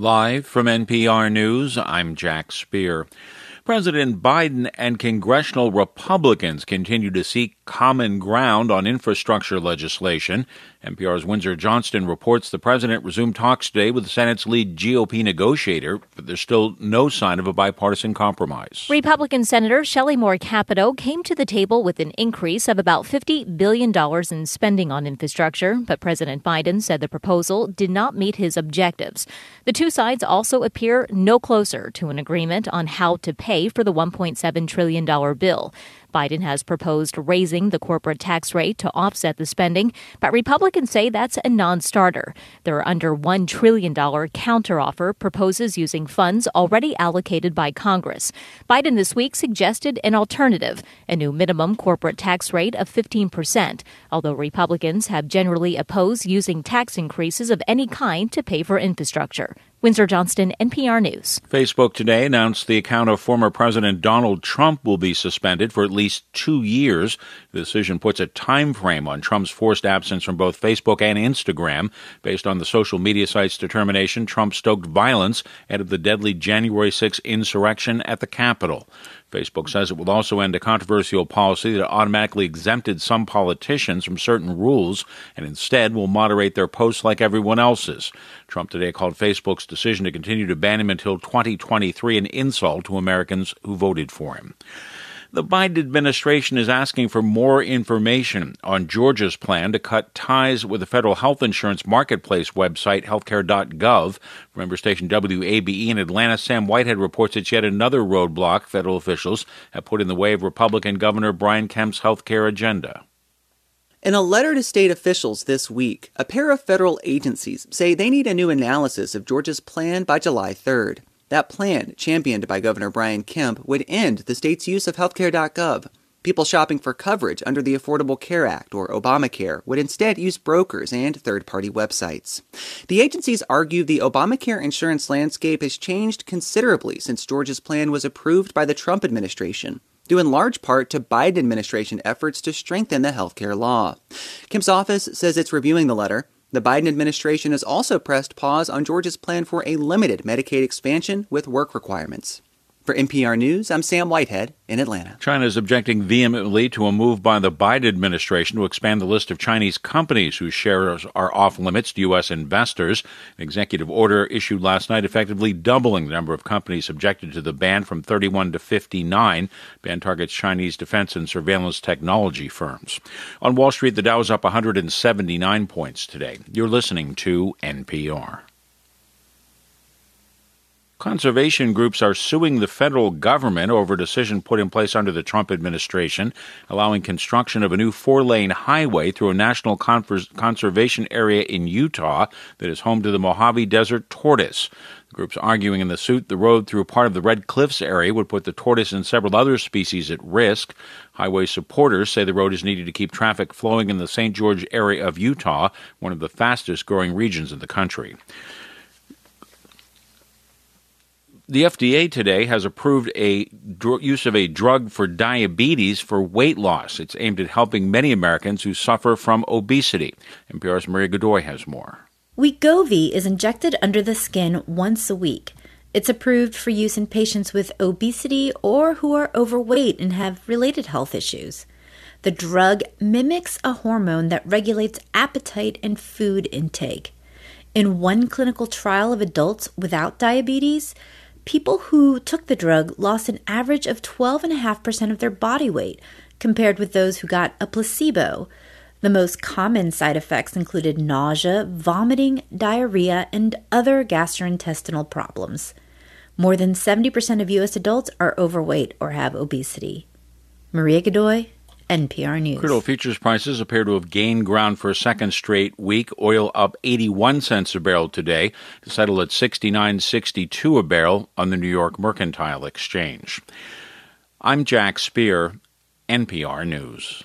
Live from NPR News, I'm Jack Speer. President Biden and congressional Republicans continue to seek common ground on infrastructure legislation. NPR's Windsor Johnston reports the president resumed talks today with the Senate's lead GOP negotiator, but there's still no sign of a bipartisan compromise. Republican Senator Shelley Moore Capito came to the table with an increase of about $50 billion in spending on infrastructure, but President Biden said the proposal did not meet his objectives. The two sides also appear no closer to an agreement on how to pay for the $1.7 trillion bill. Biden has proposed raising the corporate tax rate to offset the spending, but Republicans say that's a non starter. Their under $1 trillion counteroffer proposes using funds already allocated by Congress. Biden this week suggested an alternative, a new minimum corporate tax rate of 15%, although Republicans have generally opposed using tax increases of any kind to pay for infrastructure. Windsor Johnston, NPR News. Facebook today announced the account of former President Donald Trump will be suspended for at least two years. The decision puts a time frame on Trump's forced absence from both Facebook and Instagram. Based on the social media site's determination, Trump stoked violence ahead of the deadly January 6 insurrection at the Capitol. Facebook says it will also end a controversial policy that automatically exempted some politicians from certain rules and instead will moderate their posts like everyone else's. Trump today called Facebook's decision to continue to ban him until 2023 an insult to Americans who voted for him. The Biden administration is asking for more information on Georgia's plan to cut ties with the federal health insurance marketplace website, healthcare.gov. Member station WABE in Atlanta, Sam Whitehead reports it's yet another roadblock federal officials have put in the way of Republican Governor Brian Kemp's healthcare agenda. In a letter to state officials this week, a pair of federal agencies say they need a new analysis of Georgia's plan by July 3rd. That plan, championed by Governor Brian Kemp, would end the state's use of healthcare.gov. People shopping for coverage under the Affordable Care Act or Obamacare would instead use brokers and third party websites. The agencies argue the Obamacare insurance landscape has changed considerably since Georgia's plan was approved by the Trump administration due in large part to Biden administration efforts to strengthen the healthcare law. Kemp's office says it's reviewing the letter. The Biden administration has also pressed pause on Georgia's plan for a limited Medicaid expansion with work requirements. For NPR News, I'm Sam Whitehead in Atlanta. China is objecting vehemently to a move by the Biden administration to expand the list of Chinese companies whose shares are off limits to U.S. investors. An executive order issued last night effectively doubling the number of companies subjected to the ban from 31 to 59. Ban targets Chinese defense and surveillance technology firms. On Wall Street, the Dow is up 179 points today. You're listening to NPR. Conservation groups are suing the federal government over a decision put in place under the Trump administration, allowing construction of a new four lane highway through a national conservation area in Utah that is home to the Mojave Desert tortoise. The groups arguing in the suit the road through part of the Red Cliffs area would put the tortoise and several other species at risk. Highway supporters say the road is needed to keep traffic flowing in the St. George area of Utah, one of the fastest growing regions in the country. The FDA today has approved a dr- use of a drug for diabetes for weight loss. It's aimed at helping many Americans who suffer from obesity. NPR's Maria Godoy has more. Wegovy is injected under the skin once a week. It's approved for use in patients with obesity or who are overweight and have related health issues. The drug mimics a hormone that regulates appetite and food intake. In one clinical trial of adults without diabetes, people who took the drug lost an average of 12.5% of their body weight compared with those who got a placebo. The most common side effects included nausea, vomiting, diarrhea, and other gastrointestinal problems. More than 70% of U.S. adults are overweight or have obesity. Maria Godoy, NPR News. Crude oil futures prices appear to have gained ground for a second straight week. Oil up 81 cents a barrel today to settle at 69.62 a barrel on the New York Mercantile Exchange. I'm Jack Speer, NPR News.